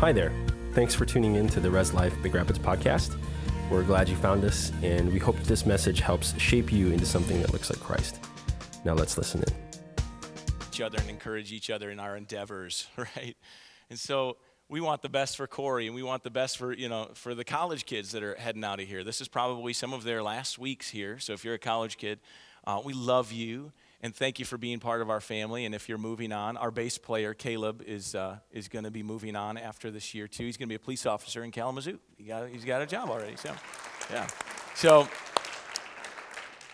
Hi there. Thanks for tuning in to the Res Life Big Rapids podcast. We're glad you found us, and we hope this message helps shape you into something that looks like Christ. Now let's listen in. Each other and encourage each other in our endeavors, right? And so we want the best for Corey, and we want the best for you know for the college kids that are heading out of here. This is probably some of their last weeks here. So if you're a college kid, uh, we love you and thank you for being part of our family. And if you're moving on, our bass player Caleb is uh, is going to be moving on after this year too. He's going to be a police officer in Kalamazoo. He got he's got a job already. So, yeah. So.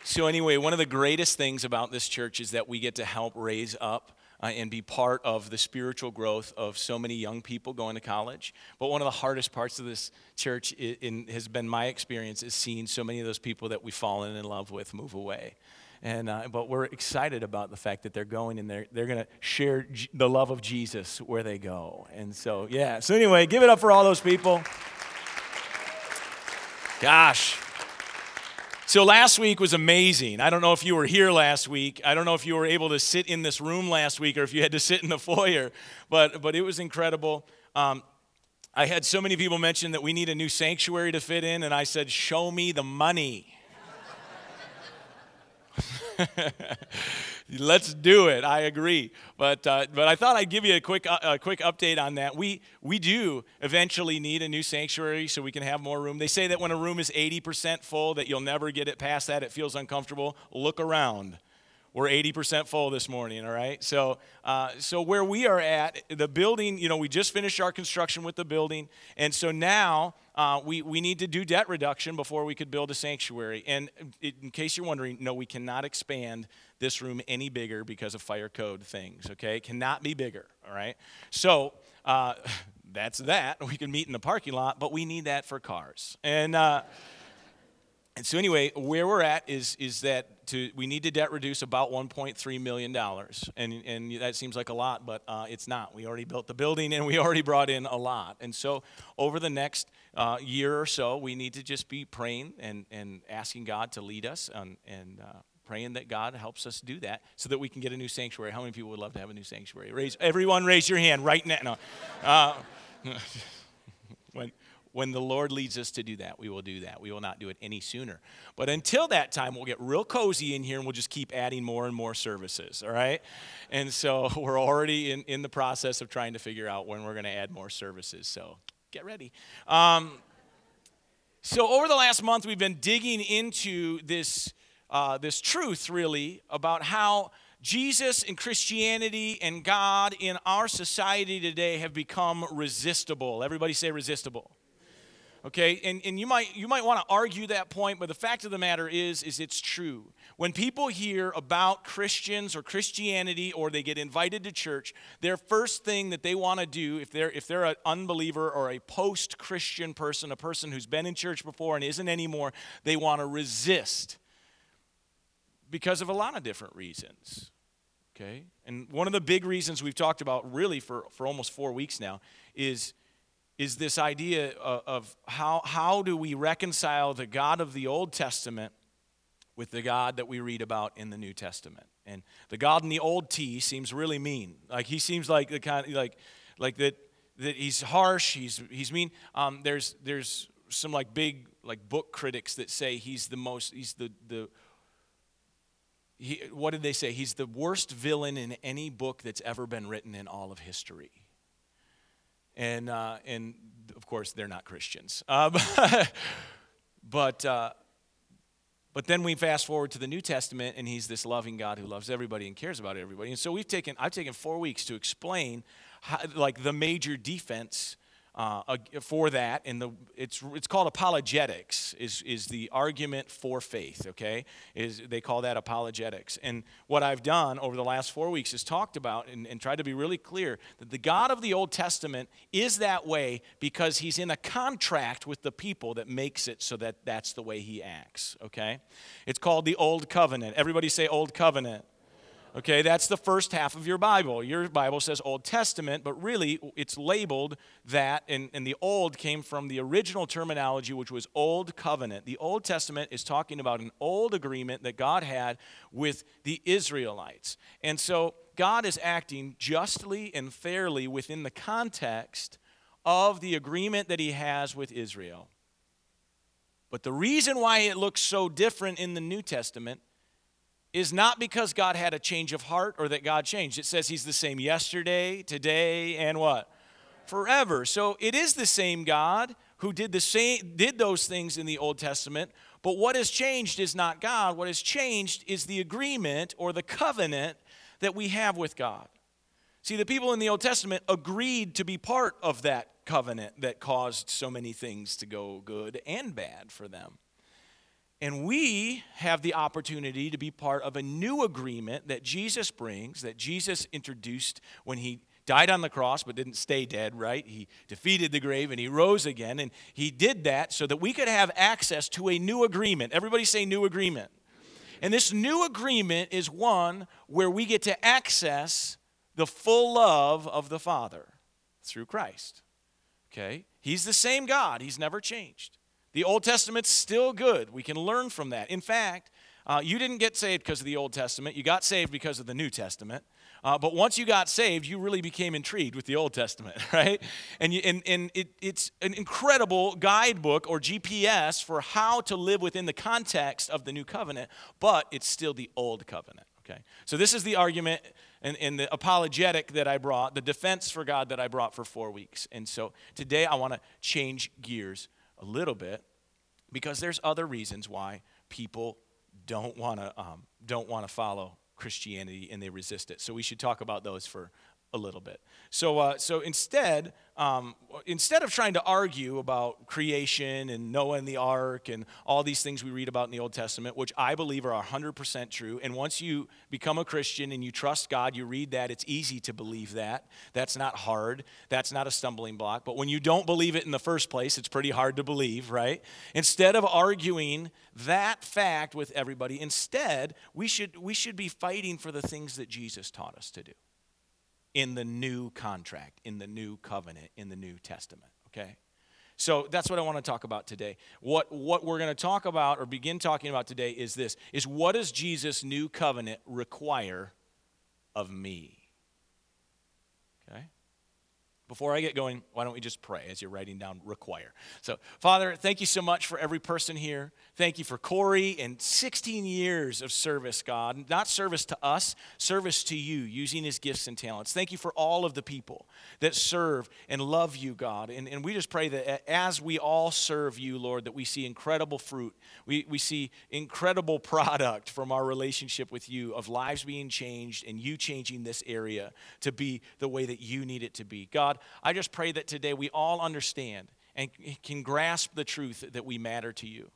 So anyway, one of the greatest things about this church is that we get to help raise up uh, and be part of the spiritual growth of so many young people going to college. But one of the hardest parts of this church in, in, has been my experience is seeing so many of those people that we've fallen in love with move away. And, uh, but we're excited about the fact that they're going and they're, they're going to share G- the love of Jesus where they go. And so, yeah. So, anyway, give it up for all those people. Gosh. So last week was amazing. I don't know if you were here last week. I don't know if you were able to sit in this room last week or if you had to sit in the foyer, but, but it was incredible. Um, I had so many people mention that we need a new sanctuary to fit in, and I said, Show me the money. Let's do it. I agree. But, uh, but I thought I'd give you a quick, uh, a quick update on that. We, we do eventually need a new sanctuary so we can have more room. They say that when a room is 80% full, that you'll never get it past that. It feels uncomfortable. Look around. We're 80% full this morning, all right? So, uh, so where we are at, the building, you know, we just finished our construction with the building. And so now uh, we, we need to do debt reduction before we could build a sanctuary. And in case you're wondering, no, we cannot expand this room any bigger because of fire code things, okay? It cannot be bigger, all right? So, uh, that's that. We can meet in the parking lot, but we need that for cars. And, uh, and so anyway, where we're at is is that to we need to debt reduce about 1.3 million dollars, and and that seems like a lot, but uh, it's not. We already built the building, and we already brought in a lot. And so over the next uh, year or so, we need to just be praying and and asking God to lead us and and. Uh, praying that God helps us do that so that we can get a new sanctuary. How many people would love to have a new sanctuary? Raise everyone, raise your hand right now. No. When when the Lord leads us to do that, we will do that. We will not do it any sooner. But until that time, we'll get real cozy in here and we'll just keep adding more and more services, all right? And so we're already in, in the process of trying to figure out when we're going to add more services. So get ready. Um, so over the last month, we've been digging into this, uh, this truth, really, about how Jesus and Christianity and God in our society today have become resistible. Everybody say resistible okay? And, and you might you might want to argue that point but the fact of the matter is is it's true. When people hear about christians or christianity or they get invited to church their first thing that they want to do if they're if they're an unbeliever or a post-christian person a person who's been in church before and isn't anymore they want to resist because of a lot of different reasons okay? And one of the big reasons we've talked about really for for almost four weeks now is is this idea of, how, how do we reconcile the God of the Old Testament with the God that we read about in the New Testament. And the God in the Old T seems really mean. Like he seems like the kind of, like like that that he's harsh. He's he's mean. Um, there's there's some like big like book critics that say he's the most he's the the he, what did they say? He's the worst villain in any book that's ever been written in all of history and uh, and of course they're not Christians. Uh, but uh, but then we fast forward to the New Testament, and he's this loving God who loves everybody and cares about everybody. And so we've taken I've taken four weeks to explain how, like the major defense uh, for that, and the it's it's called apologetics. Is is the argument for faith? Okay, is they call that apologetics. And what I've done over the last four weeks is talked about and, and tried to be really clear that the God of the Old Testament is that way because He's in a contract with the people that makes it so that that's the way He acts. Okay, it's called the Old Covenant. Everybody say Old Covenant. Okay, that's the first half of your Bible. Your Bible says Old Testament, but really it's labeled that, and, and the Old came from the original terminology, which was Old Covenant. The Old Testament is talking about an old agreement that God had with the Israelites. And so God is acting justly and fairly within the context of the agreement that he has with Israel. But the reason why it looks so different in the New Testament is not because God had a change of heart or that God changed. It says he's the same yesterday, today, and what? Forever. So it is the same God who did the same did those things in the Old Testament, but what has changed is not God. What has changed is the agreement or the covenant that we have with God. See, the people in the Old Testament agreed to be part of that covenant that caused so many things to go good and bad for them. And we have the opportunity to be part of a new agreement that Jesus brings, that Jesus introduced when he died on the cross but didn't stay dead, right? He defeated the grave and he rose again. And he did that so that we could have access to a new agreement. Everybody say new agreement. And this new agreement is one where we get to access the full love of the Father through Christ. Okay? He's the same God, He's never changed. The Old Testament's still good. We can learn from that. In fact, uh, you didn't get saved because of the Old Testament. You got saved because of the New Testament. Uh, but once you got saved, you really became intrigued with the Old Testament, right? And, you, and, and it, it's an incredible guidebook or GPS for how to live within the context of the New Covenant, but it's still the Old Covenant, okay? So this is the argument and, and the apologetic that I brought, the defense for God that I brought for four weeks. And so today I want to change gears a little bit because there's other reasons why people don't want to um, don't want to follow Christianity and they resist it. So we should talk about those for a little bit. So, uh, so instead, um, instead of trying to argue about creation and Noah and the ark and all these things we read about in the Old Testament, which I believe are 100% true, and once you become a Christian and you trust God, you read that, it's easy to believe that. That's not hard. That's not a stumbling block. But when you don't believe it in the first place, it's pretty hard to believe, right? Instead of arguing that fact with everybody, instead, we should, we should be fighting for the things that Jesus taught us to do in the new contract, in the new covenant, in the New Testament, okay? So that's what I want to talk about today. What, what we're going to talk about or begin talking about today is this is what does Jesus' new covenant require of me? Okay? Before I get going, why don't we just pray as you're writing down require? So, Father, thank you so much for every person here. Thank you for Corey and 16 years of service, God. Not service to us, service to you, using his gifts and talents. Thank you for all of the people that serve and love you, God. And, and we just pray that as we all serve you, Lord, that we see incredible fruit. We, we see incredible product from our relationship with you of lives being changed and you changing this area to be the way that you need it to be. God, God, I just pray that today we all understand and can grasp the truth that we matter to you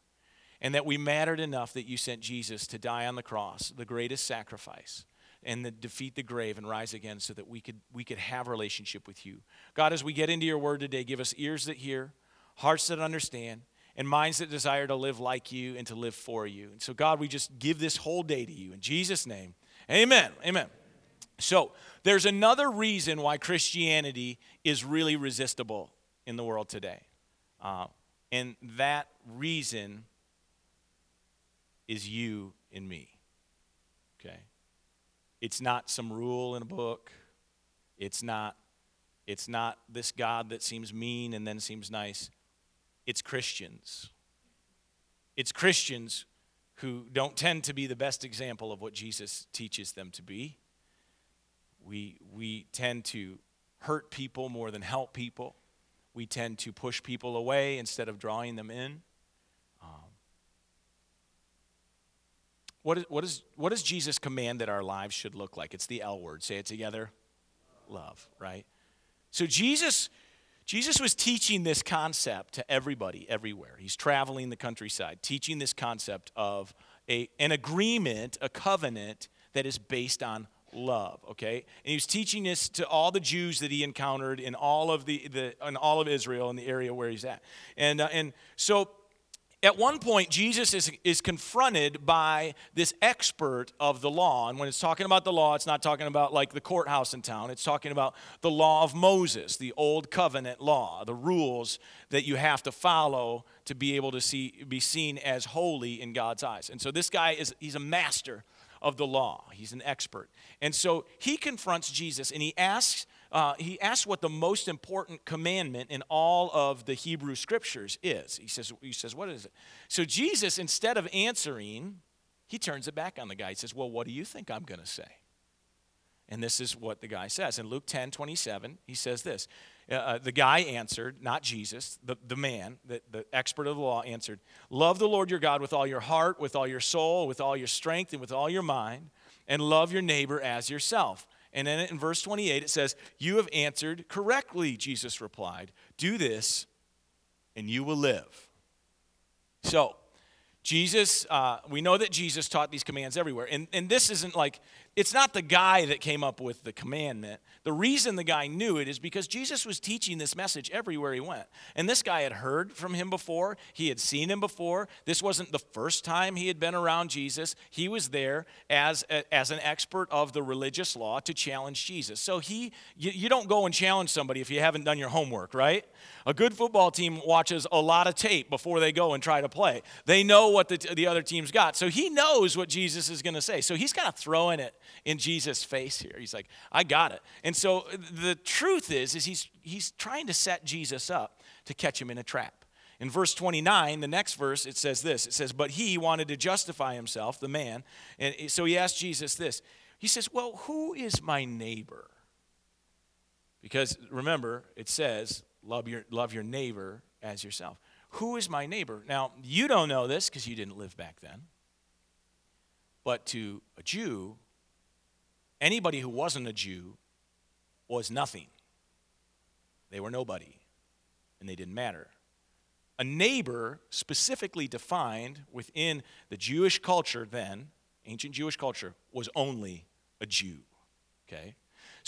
and that we mattered enough that you sent Jesus to die on the cross, the greatest sacrifice, and to defeat the grave and rise again so that we could, we could have a relationship with you. God, as we get into your word today, give us ears that hear, hearts that understand, and minds that desire to live like you and to live for you. And so, God, we just give this whole day to you. In Jesus' name, amen. Amen. So, there's another reason why Christianity is really resistible in the world today. Uh, and that reason is you and me. Okay? It's not some rule in a book. It's not it's not this God that seems mean and then seems nice. It's Christians. It's Christians who don't tend to be the best example of what Jesus teaches them to be. We, we tend to hurt people more than help people. We tend to push people away instead of drawing them in. What, is, what, is, what does Jesus command that our lives should look like? It's the L word. Say it together. Love, right? So Jesus, Jesus was teaching this concept to everybody, everywhere. He's traveling the countryside, teaching this concept of a, an agreement, a covenant that is based on love okay and he was teaching this to all the jews that he encountered in all of the, the in all of israel in the area where he's at and uh, and so at one point jesus is, is confronted by this expert of the law and when it's talking about the law it's not talking about like the courthouse in town it's talking about the law of moses the old covenant law the rules that you have to follow to be able to see be seen as holy in god's eyes and so this guy is he's a master of the law. He's an expert. And so he confronts Jesus and he asks uh, he asks what the most important commandment in all of the Hebrew scriptures is. He says, he says, What is it? So Jesus, instead of answering, he turns it back on the guy. He says, Well, what do you think I'm going to say? And this is what the guy says. In Luke 10 27, he says this. Uh, uh, the guy answered, not Jesus, the, the man, the, the expert of the law answered, Love the Lord your God with all your heart, with all your soul, with all your strength, and with all your mind, and love your neighbor as yourself. And then in verse 28, it says, You have answered correctly, Jesus replied. Do this, and you will live. So, Jesus, uh, we know that Jesus taught these commands everywhere. And, and this isn't like, it's not the guy that came up with the commandment. The reason the guy knew it is because Jesus was teaching this message everywhere he went. And this guy had heard from him before, he had seen him before. This wasn't the first time he had been around Jesus. He was there as, a, as an expert of the religious law to challenge Jesus. So he, you, you don't go and challenge somebody if you haven't done your homework, right? A good football team watches a lot of tape before they go and try to play. They know what the, the other team's got. So he knows what Jesus is going to say. So he's kind of throwing it in Jesus' face here. He's like, I got it. And so the truth is, is he's, he's trying to set Jesus up to catch him in a trap. In verse 29, the next verse, it says this it says, But he wanted to justify himself, the man. And so he asked Jesus this. He says, Well, who is my neighbor? Because remember, it says, Love your, love your neighbor as yourself. Who is my neighbor? Now, you don't know this because you didn't live back then. But to a Jew, Anybody who wasn't a Jew was nothing. They were nobody, and they didn't matter. A neighbor, specifically defined within the Jewish culture then, ancient Jewish culture, was only a Jew. Okay?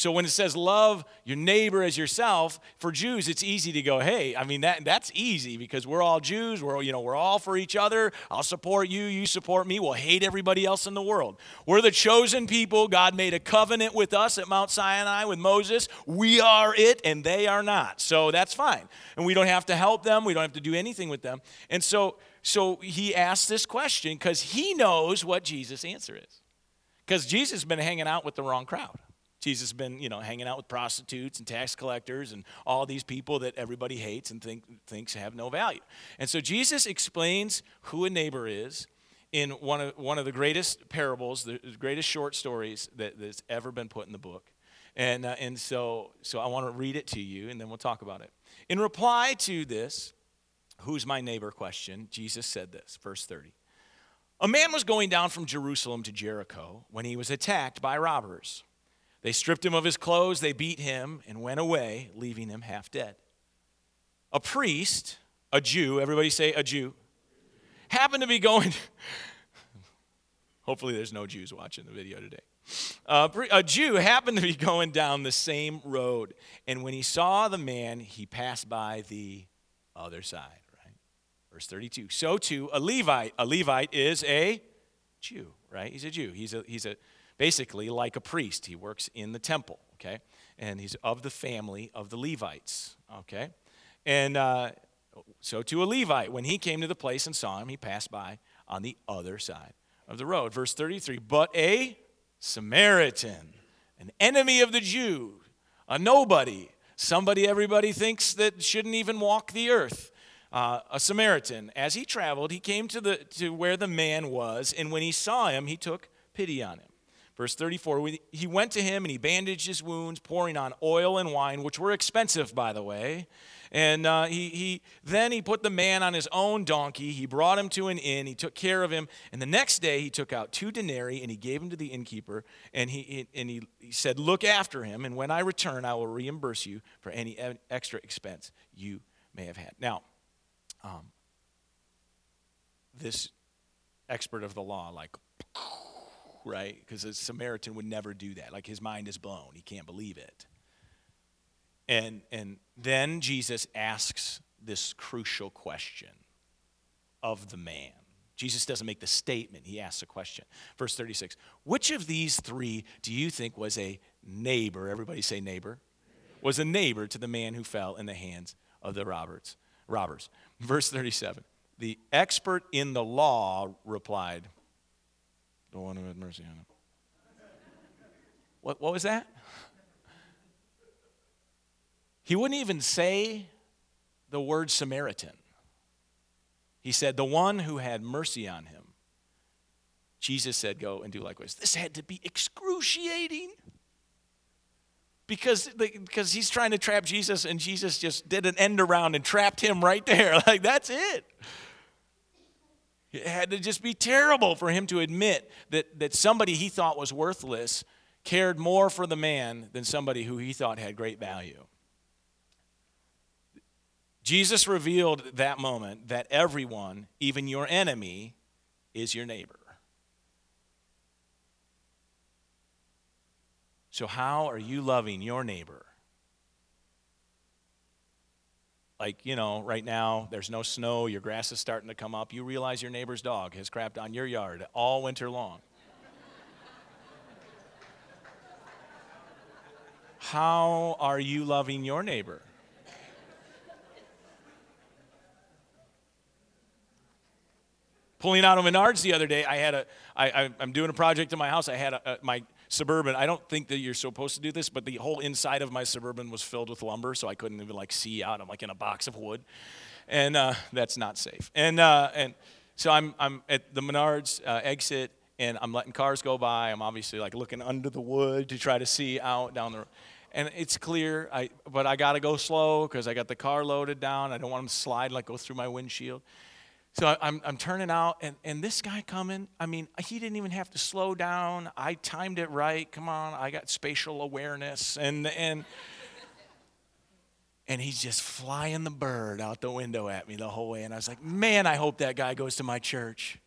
So when it says love your neighbor as yourself, for Jews it's easy to go, hey, I mean that that's easy because we're all Jews, we're you know, we're all for each other. I'll support you, you support me. We'll hate everybody else in the world. We're the chosen people. God made a covenant with us at Mount Sinai with Moses. We are it and they are not. So that's fine. And we don't have to help them, we don't have to do anything with them. And so so he asked this question because he knows what Jesus' answer is. Because Jesus has been hanging out with the wrong crowd. Jesus has been, you know, hanging out with prostitutes and tax collectors and all these people that everybody hates and think, thinks have no value. And so Jesus explains who a neighbor is in one of, one of the greatest parables, the greatest short stories that, that's ever been put in the book. And, uh, and so, so I want to read it to you and then we'll talk about it. In reply to this, who's my neighbor question, Jesus said this, verse 30. A man was going down from Jerusalem to Jericho when he was attacked by robbers. They stripped him of his clothes, they beat him, and went away, leaving him half dead. A priest, a Jew, everybody say a Jew, happened to be going. Hopefully, there's no Jews watching the video today. A Jew happened to be going down the same road, and when he saw the man, he passed by the other side, right? Verse 32. So too, a Levite. A Levite is a Jew, right? He's a Jew. He's a, he's a basically like a priest. He works in the temple, okay? And he's of the family of the Levites, okay? And uh, so to a Levite, when he came to the place and saw him, he passed by on the other side of the road. Verse 33 But a Samaritan, an enemy of the Jew, a nobody, somebody everybody thinks that shouldn't even walk the earth. Uh, a Samaritan, as he traveled, he came to, the, to where the man was, and when he saw him, he took pity on him. Verse 34 He went to him and he bandaged his wounds, pouring on oil and wine, which were expensive, by the way. And uh, he, he, then he put the man on his own donkey. He brought him to an inn. He took care of him. And the next day he took out two denarii and he gave them to the innkeeper. And he, and he, he said, Look after him. And when I return, I will reimburse you for any extra expense you may have had. Now, um, this expert of the law, like, right? Because a Samaritan would never do that. Like his mind is blown. He can't believe it. And, and then Jesus asks this crucial question of the man. Jesus doesn't make the statement, he asks a question. Verse 36 Which of these three do you think was a neighbor? Everybody say neighbor. Was a neighbor to the man who fell in the hands of the robbers. robbers. Verse 37 The expert in the law replied, the one who had mercy on him. What, what was that? He wouldn't even say the word Samaritan. He said, the one who had mercy on him. Jesus said, Go and do likewise. This had to be excruciating because, because he's trying to trap Jesus, and Jesus just did an end around and trapped him right there. Like, that's it. It had to just be terrible for him to admit that, that somebody he thought was worthless cared more for the man than somebody who he thought had great value. Jesus revealed that moment that everyone, even your enemy, is your neighbor. So, how are you loving your neighbor? Like, you know, right now there's no snow, your grass is starting to come up. You realize your neighbor's dog has crapped on your yard all winter long. How are you loving your neighbor? Pulling out of Menards the other day, I had a, I, I, I'm doing a project in my house. I had a, a, my Suburban. I don't think that you're supposed to do this, but the whole inside of my Suburban was filled with lumber, so I couldn't even like see out. I'm like in a box of wood, and uh, that's not safe. And uh, and so I'm I'm at the Menards uh, exit, and I'm letting cars go by. I'm obviously like looking under the wood to try to see out down the road. And it's clear, I, but I got to go slow because I got the car loaded down. I don't want them to slide, like go through my windshield. So I'm, I'm turning out, and, and this guy coming, I mean, he didn't even have to slow down. I timed it right. Come on, I got spatial awareness. And, and, and he's just flying the bird out the window at me the whole way. And I was like, man, I hope that guy goes to my church.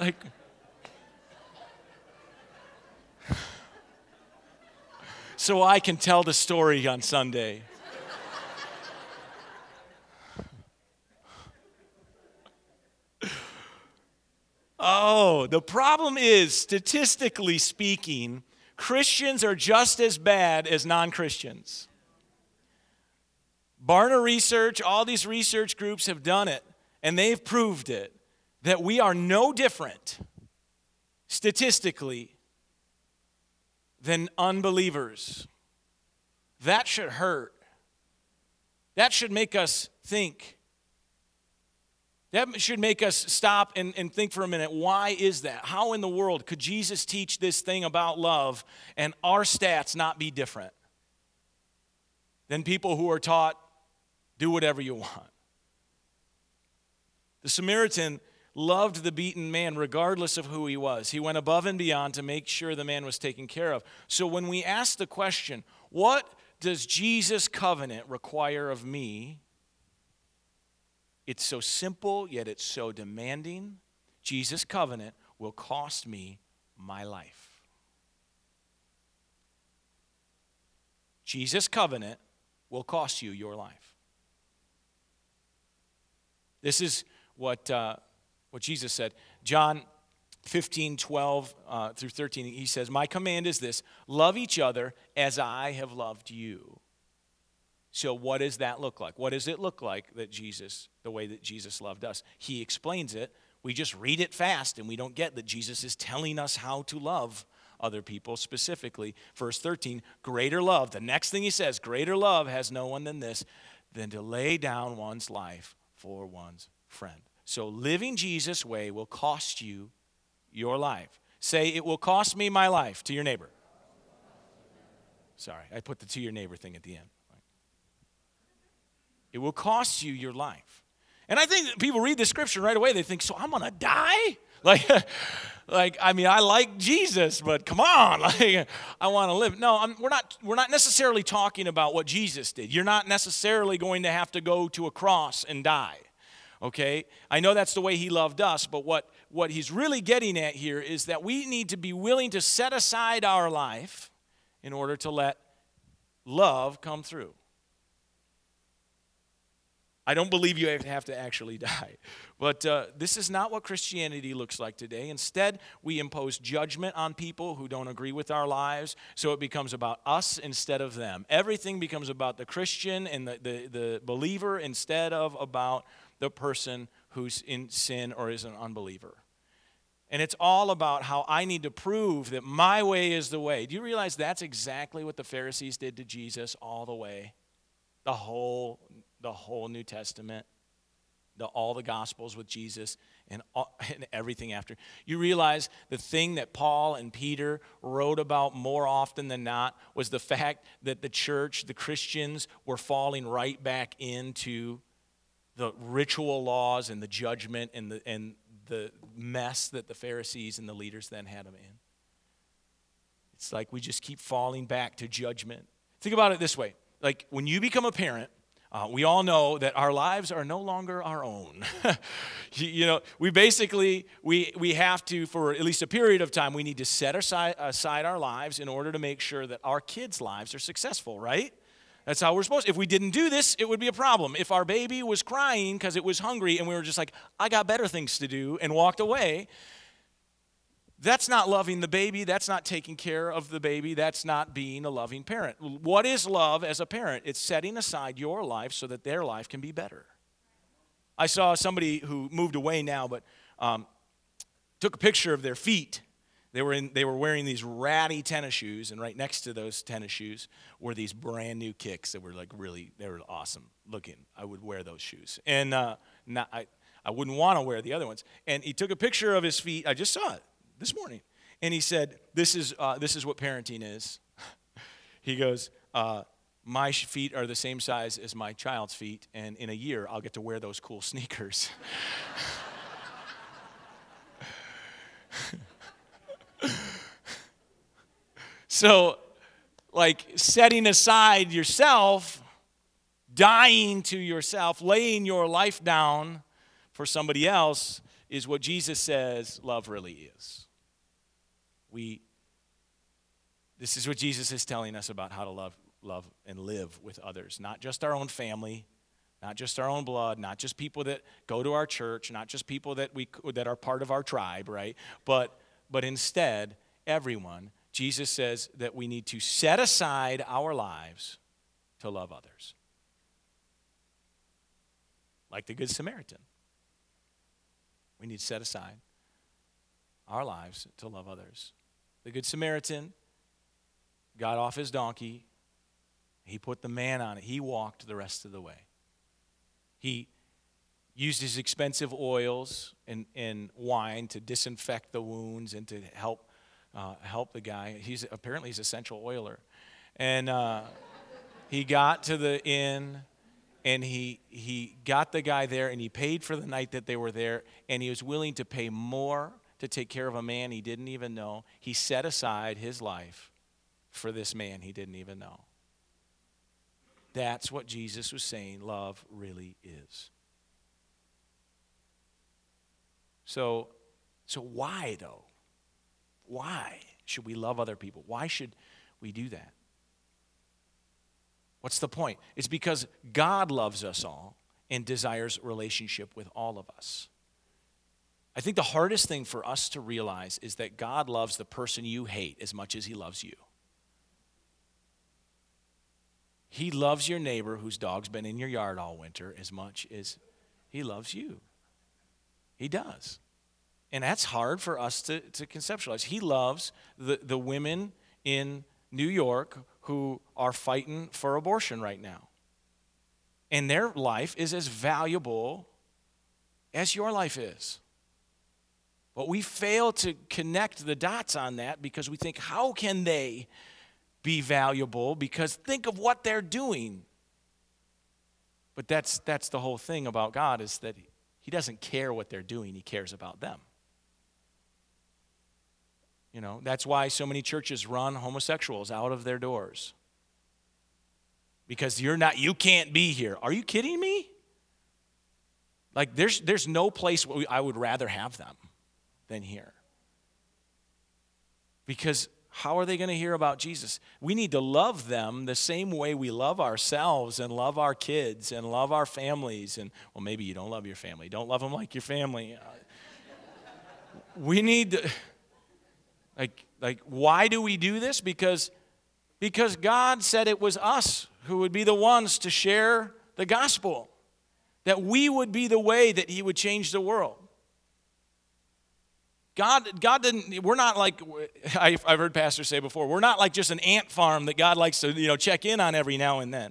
like, so I can tell the story on Sunday. oh, the problem is, statistically speaking, Christians are just as bad as non Christians. Barna Research, all these research groups have done it, and they've proved it that we are no different statistically than unbelievers. That should hurt. That should make us think. That should make us stop and, and think for a minute why is that? How in the world could Jesus teach this thing about love and our stats not be different than people who are taught do whatever you want? The Samaritan loved the beaten man regardless of who he was. He went above and beyond to make sure the man was taken care of. So when we ask the question, what does Jesus' covenant require of me? It's so simple, yet it's so demanding. Jesus' covenant will cost me my life. Jesus' covenant will cost you your life. This is what uh, what Jesus said. John 15, 12 uh, through 13, he says, My command is this love each other as I have loved you. So, what does that look like? What does it look like that Jesus, the way that Jesus loved us? He explains it. We just read it fast and we don't get that Jesus is telling us how to love other people specifically. Verse 13, greater love. The next thing he says, greater love has no one than this, than to lay down one's life for one's friend. So living Jesus' way will cost you your life. Say, it will cost me my life to your neighbor. Sorry, I put the to your neighbor thing at the end. It will cost you your life. And I think people read the scripture right away, they think, so I'm gonna die? Like, like I mean, I like Jesus, but come on, like I want to live. No, I'm, we're not. We're not necessarily talking about what Jesus did. You're not necessarily going to have to go to a cross and die okay? I know that's the way he loved us, but what, what he's really getting at here is that we need to be willing to set aside our life in order to let love come through. I don't believe you have to actually die. But uh, this is not what Christianity looks like today. Instead, we impose judgment on people who don't agree with our lives, so it becomes about us instead of them. Everything becomes about the Christian and the, the, the believer instead of about the person who's in sin or is an unbeliever. And it's all about how I need to prove that my way is the way. Do you realize that's exactly what the Pharisees did to Jesus all the way? The whole, the whole New Testament, the, all the Gospels with Jesus, and, all, and everything after. You realize the thing that Paul and Peter wrote about more often than not was the fact that the church, the Christians, were falling right back into the ritual laws and the judgment and the, and the mess that the Pharisees and the leaders then had them in. It's like we just keep falling back to judgment. Think about it this way like when you become a parent, uh, we all know that our lives are no longer our own. you, you, know, we basically we we have to, for at least a period of time, we need to set aside, aside our lives in order to make sure that our kids' lives are successful. Right? That's how we're supposed to. If we didn't do this, it would be a problem. If our baby was crying because it was hungry and we were just like, I got better things to do, and walked away, that's not loving the baby. That's not taking care of the baby. That's not being a loving parent. What is love as a parent? It's setting aside your life so that their life can be better. I saw somebody who moved away now, but um, took a picture of their feet they were, in, they were wearing these ratty tennis shoes, and right next to those tennis shoes were these brand new kicks that were like really, they were awesome looking. I would wear those shoes. And uh, not, I, I wouldn't want to wear the other ones. And he took a picture of his feet. I just saw it this morning. And he said, This is, uh, this is what parenting is. he goes, uh, My feet are the same size as my child's feet, and in a year I'll get to wear those cool sneakers. so, like setting aside yourself, dying to yourself, laying your life down for somebody else is what Jesus says love really is. We this is what Jesus is telling us about how to love love and live with others, not just our own family, not just our own blood, not just people that go to our church, not just people that we that are part of our tribe, right? But but instead everyone. Jesus says that we need to set aside our lives to love others. Like the Good Samaritan. We need to set aside our lives to love others. The Good Samaritan got off his donkey, he put the man on it, he walked the rest of the way. He used his expensive oils and, and wine to disinfect the wounds and to help uh, help the guy. He's apparently he's a central oiler, and uh, he got to the inn, and he he got the guy there, and he paid for the night that they were there, and he was willing to pay more to take care of a man he didn't even know. He set aside his life for this man he didn't even know. That's what Jesus was saying love really is. So, so why though? Why should we love other people? Why should we do that? What's the point? It's because God loves us all and desires relationship with all of us. I think the hardest thing for us to realize is that God loves the person you hate as much as he loves you. He loves your neighbor whose dog's been in your yard all winter as much as he loves you. He does. And that's hard for us to, to conceptualize. He loves the, the women in New York who are fighting for abortion right now. And their life is as valuable as your life is. But we fail to connect the dots on that because we think, how can they be valuable? Because think of what they're doing. But that's, that's the whole thing about God is that He doesn't care what they're doing, He cares about them. You know, that's why so many churches run homosexuals out of their doors. Because you're not you can't be here. Are you kidding me? Like there's there's no place where I would rather have them than here. Because how are they going to hear about Jesus? We need to love them the same way we love ourselves and love our kids and love our families. And, well, maybe you don't love your family. Don't love them like your family. Uh, we need to, like, like why do we do this? Because, because God said it was us who would be the ones to share the gospel, that we would be the way that He would change the world. God, God didn't, we're not like, I've heard pastors say before, we're not like just an ant farm that God likes to, you know, check in on every now and then.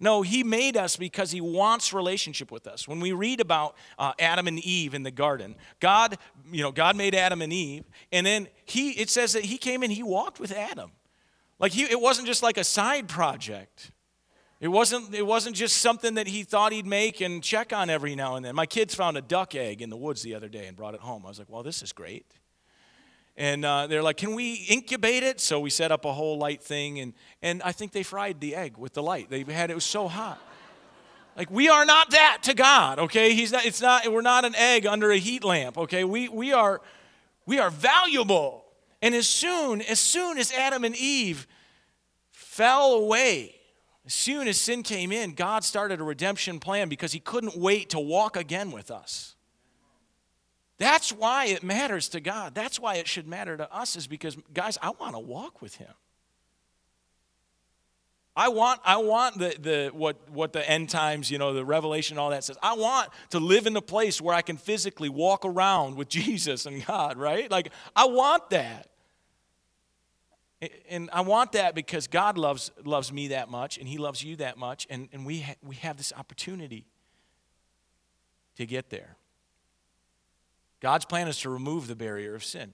No, he made us because he wants relationship with us. When we read about uh, Adam and Eve in the garden, God, you know, God made Adam and Eve, and then he, it says that he came and he walked with Adam. Like he, it wasn't just like a side project. It wasn't, it wasn't just something that he thought he'd make and check on every now and then. My kids found a duck egg in the woods the other day and brought it home. I was like, well, this is great. And uh, they're like, can we incubate it? So we set up a whole light thing, and, and I think they fried the egg with the light. They had it was so hot. Like we are not that to God, okay? He's not, it's not, we're not an egg under a heat lamp, okay? We, we, are, we are valuable. And as soon, as soon as Adam and Eve fell away, as soon as sin came in, God started a redemption plan because he couldn't wait to walk again with us. That's why it matters to God. That's why it should matter to us, is because, guys, I want to walk with him. I want, I want the, the what, what the end times, you know, the revelation, all that says. I want to live in a place where I can physically walk around with Jesus and God, right? Like, I want that. And I want that because God loves, loves me that much and He loves you that much, and, and we, ha- we have this opportunity to get there. God's plan is to remove the barrier of sin.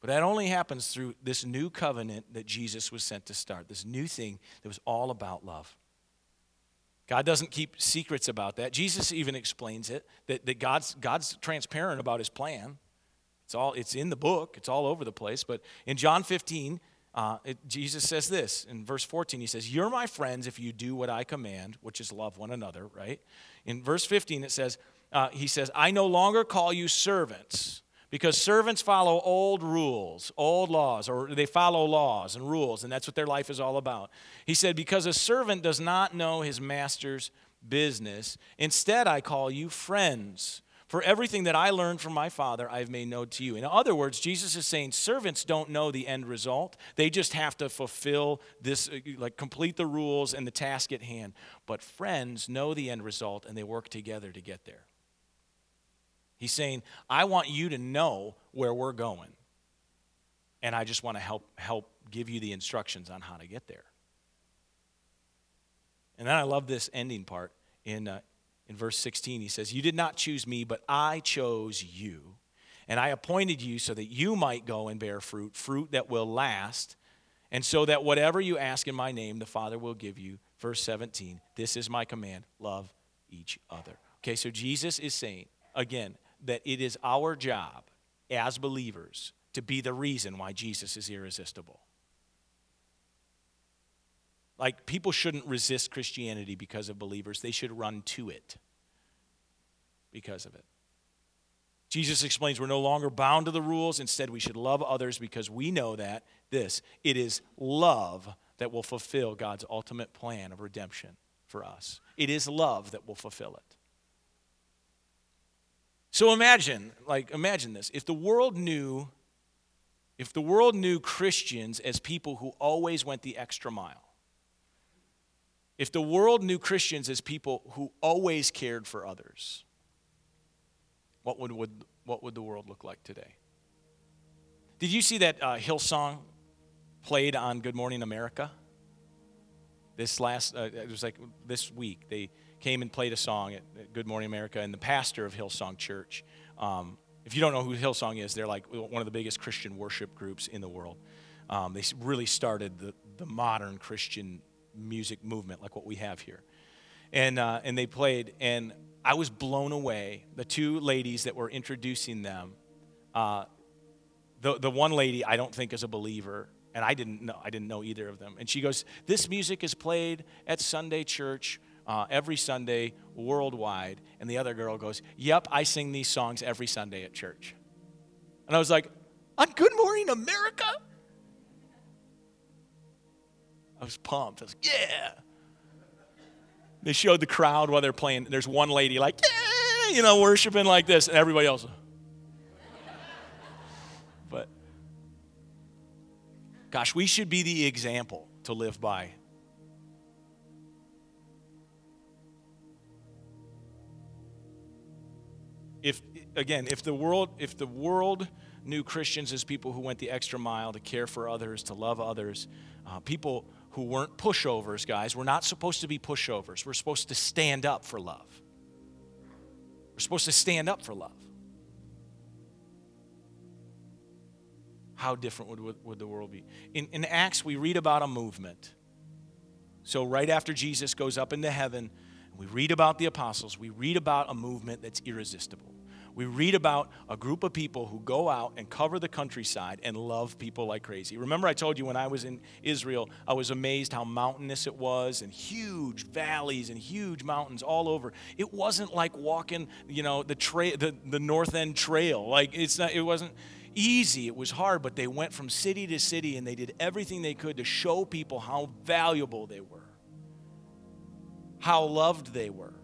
But that only happens through this new covenant that Jesus was sent to start, this new thing that was all about love. God doesn't keep secrets about that. Jesus even explains it that, that God's, God's transparent about his plan. It's, all, it's in the book, it's all over the place. But in John 15, uh, it, Jesus says this in verse 14. He says, You're my friends if you do what I command, which is love one another, right? In verse 15, it says, uh, He says, I no longer call you servants because servants follow old rules, old laws, or they follow laws and rules, and that's what their life is all about. He said, Because a servant does not know his master's business, instead I call you friends. For everything that I learned from my Father, I've made known to you. In other words, Jesus is saying servants don't know the end result. They just have to fulfill this, uh, like complete the rules and the task at hand. But friends know the end result and they work together to get there. He's saying, I want you to know where we're going. And I just want to help help give you the instructions on how to get there. And then I love this ending part in uh, in verse 16, he says, You did not choose me, but I chose you. And I appointed you so that you might go and bear fruit, fruit that will last, and so that whatever you ask in my name, the Father will give you. Verse 17, this is my command love each other. Okay, so Jesus is saying, again, that it is our job as believers to be the reason why Jesus is irresistible. Like, people shouldn't resist Christianity because of believers, they should run to it because of it. Jesus explains we're no longer bound to the rules. Instead, we should love others because we know that this, it is love that will fulfill God's ultimate plan of redemption for us. It is love that will fulfill it. So imagine, like, imagine this. If the world knew, if the world knew Christians as people who always went the extra mile, if the world knew Christians as people who always cared for others, what would, would, what would the world look like today? Did you see that uh, Hillsong played on Good Morning America? This last, uh, it was like this week, they came and played a song at, Good Morning America, and the pastor of Hillsong Church, um, if you don't know who Hillsong is, they're like one of the biggest Christian worship groups in the world. Um, they really started the, the modern Christian music movement like what we have here. And, uh, and they played, and I was blown away. The two ladies that were introducing them, uh, the, the one lady I don't think is a believer, and I didn't know, I didn't know either of them. And she goes, This music is played at Sunday church uh, every Sunday worldwide. And the other girl goes, Yep, I sing these songs every Sunday at church. And I was like, On Good Morning America? I was pumped. I was like, yeah. They showed the crowd while they're playing. There's one lady like, yeah, you know, worshiping like this, and everybody else. but gosh, we should be the example to live by. Again, if the world, if the world knew Christians as people who went the extra mile to care for others, to love others, uh, people who weren't pushovers, guys. We're not supposed to be pushovers. We're supposed to stand up for love. We're supposed to stand up for love. How different would, would the world be? In, in Acts, we read about a movement. So, right after Jesus goes up into heaven, we read about the apostles, we read about a movement that's irresistible we read about a group of people who go out and cover the countryside and love people like crazy. Remember, I told you when I was in Israel, I was amazed how mountainous it was and huge valleys and huge mountains all over. It wasn't like walking, you know, the trail, the, the North End Trail. Like it's not, it wasn't easy. It was hard, but they went from city to city and they did everything they could to show people how valuable they were, how loved they were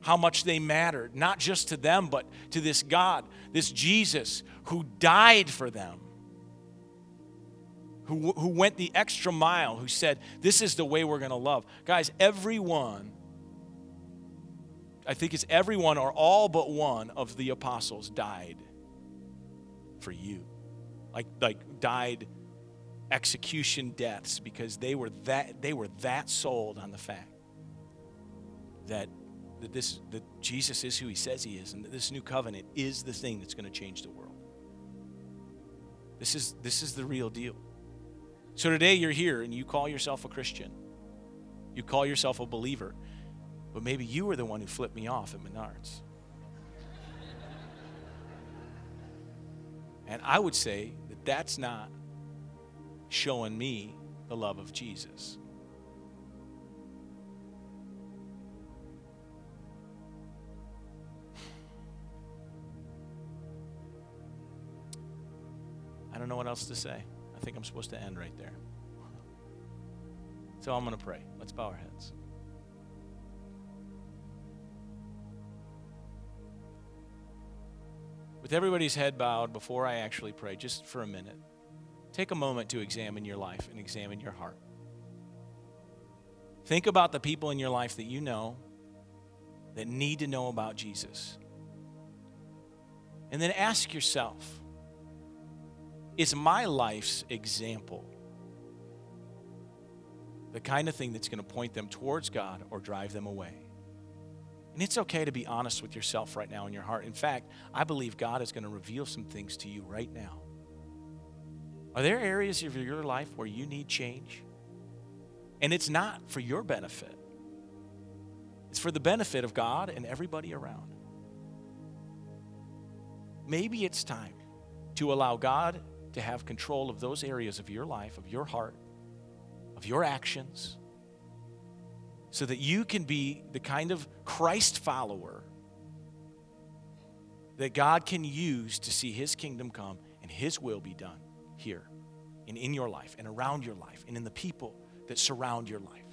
how much they mattered, not just to them, but to this God, this Jesus who died for them, who, who went the extra mile, who said, This is the way we're going to love. Guys, everyone, I think it's everyone or all but one of the apostles died for you. Like, like died execution deaths because they were that they were that sold on the fact that that this that Jesus is who he says he is and that this new covenant is the thing that's going to change the world. This is this is the real deal. So today you're here and you call yourself a Christian. You call yourself a believer. But maybe you were the one who flipped me off at Menards. and I would say that that's not showing me the love of Jesus. Know what else to say. I think I'm supposed to end right there. So I'm going to pray. Let's bow our heads. With everybody's head bowed, before I actually pray, just for a minute, take a moment to examine your life and examine your heart. Think about the people in your life that you know that need to know about Jesus. And then ask yourself is my life's example the kind of thing that's going to point them towards God or drive them away? And it's okay to be honest with yourself right now in your heart. In fact, I believe God is going to reveal some things to you right now. Are there areas of your life where you need change? And it's not for your benefit, it's for the benefit of God and everybody around. Maybe it's time to allow God to have control of those areas of your life, of your heart, of your actions, so that you can be the kind of Christ follower that God can use to see His kingdom come and His will be done here and in your life and around your life and in the people that surround your life.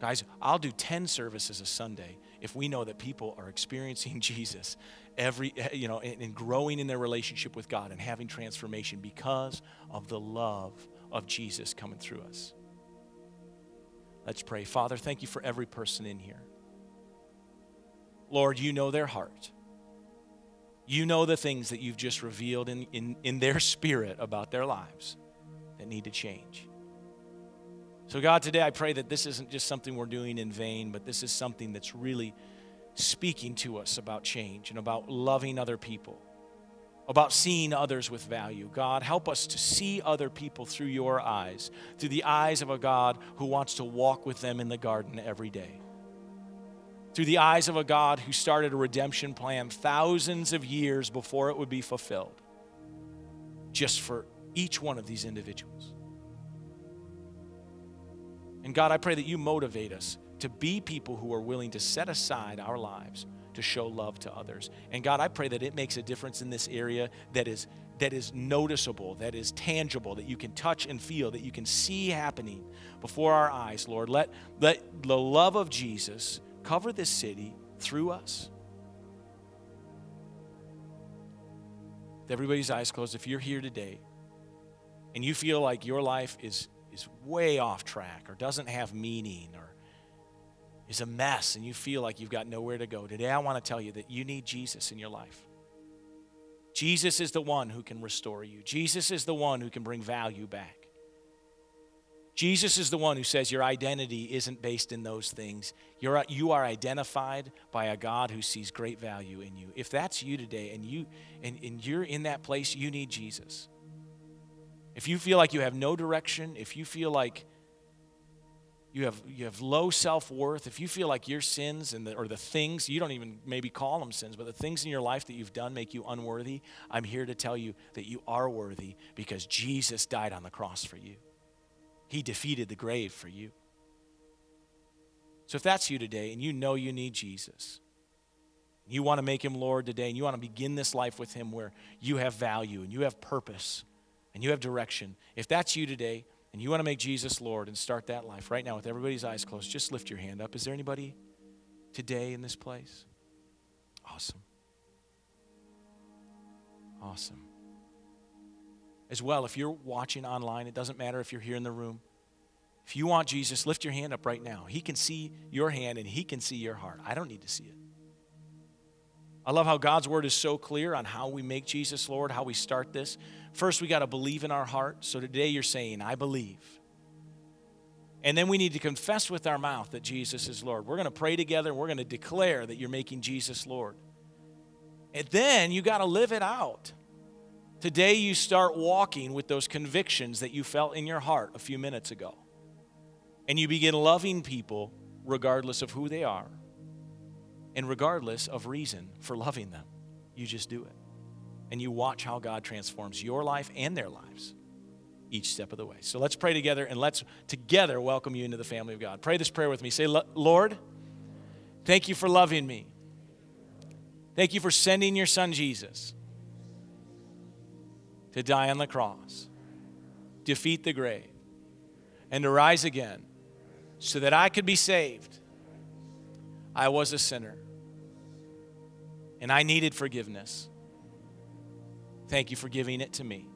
Guys, I'll do 10 services a Sunday if we know that people are experiencing Jesus every you know and, and growing in their relationship with God and having transformation because of the love of Jesus coming through us. Let's pray. Father, thank you for every person in here. Lord, you know their heart. You know the things that you've just revealed in, in, in their spirit about their lives that need to change. So, God, today I pray that this isn't just something we're doing in vain, but this is something that's really speaking to us about change and about loving other people, about seeing others with value. God, help us to see other people through your eyes, through the eyes of a God who wants to walk with them in the garden every day. Through the eyes of a God who started a redemption plan thousands of years before it would be fulfilled, just for each one of these individuals. And God, I pray that you motivate us to be people who are willing to set aside our lives to show love to others. And God, I pray that it makes a difference in this area that is that is noticeable, that is tangible, that you can touch and feel, that you can see happening before our eyes, Lord. Let, let the love of Jesus cover this city through us. With everybody's eyes closed, if you're here today and you feel like your life is, is way off track or doesn't have meaning or is a mess and you feel like you've got nowhere to go, today I want to tell you that you need Jesus in your life. Jesus is the one who can restore you. Jesus is the one who can bring value back. Jesus is the one who says your identity isn't based in those things. You're, you are identified by a God who sees great value in you. If that's you today and, you, and, and you're in that place, you need Jesus. If you feel like you have no direction, if you feel like you have, you have low self worth, if you feel like your sins and the, or the things, you don't even maybe call them sins, but the things in your life that you've done make you unworthy, I'm here to tell you that you are worthy because Jesus died on the cross for you. He defeated the grave for you. So if that's you today and you know you need Jesus, you want to make him Lord today and you want to begin this life with him where you have value and you have purpose and you have direction, if that's you today and you want to make Jesus Lord and start that life right now with everybody's eyes closed, just lift your hand up. Is there anybody today in this place? Awesome. Awesome as well. If you're watching online, it doesn't matter if you're here in the room. If you want Jesus, lift your hand up right now. He can see your hand and He can see your heart. I don't need to see it. I love how God's word is so clear on how we make Jesus Lord, how we start this. First, we got to believe in our heart. So today you're saying, I believe. And then we need to confess with our mouth that Jesus is Lord. We're going to pray together and we're going to declare that you're making Jesus Lord. And then you got to live it out. Today, you start walking with those convictions that you felt in your heart a few minutes ago. And you begin loving people regardless of who they are and regardless of reason for loving them. You just do it. And you watch how God transforms your life and their lives each step of the way. So let's pray together and let's together welcome you into the family of God. Pray this prayer with me. Say, Lord, thank you for loving me. Thank you for sending your son Jesus to die on the cross, defeat the grave, and to rise again so that I could be saved. I was a sinner and I needed forgiveness. Thank you for giving it to me.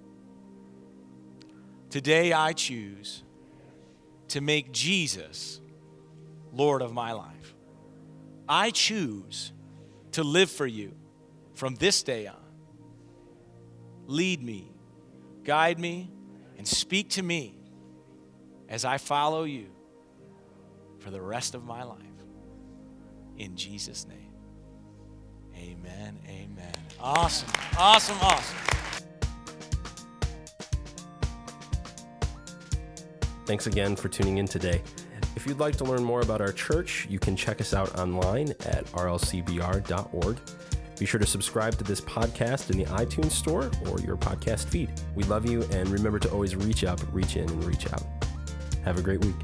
Today I choose to make Jesus Lord of my life. I choose to live for you from this day on. Lead me, guide me, and speak to me as I follow you for the rest of my life. In Jesus' name. Amen. Amen. Awesome. Awesome. Awesome. Thanks again for tuning in today. If you'd like to learn more about our church, you can check us out online at rlcbr.org. Be sure to subscribe to this podcast in the iTunes store or your podcast feed. We love you and remember to always reach up, reach in, and reach out. Have a great week.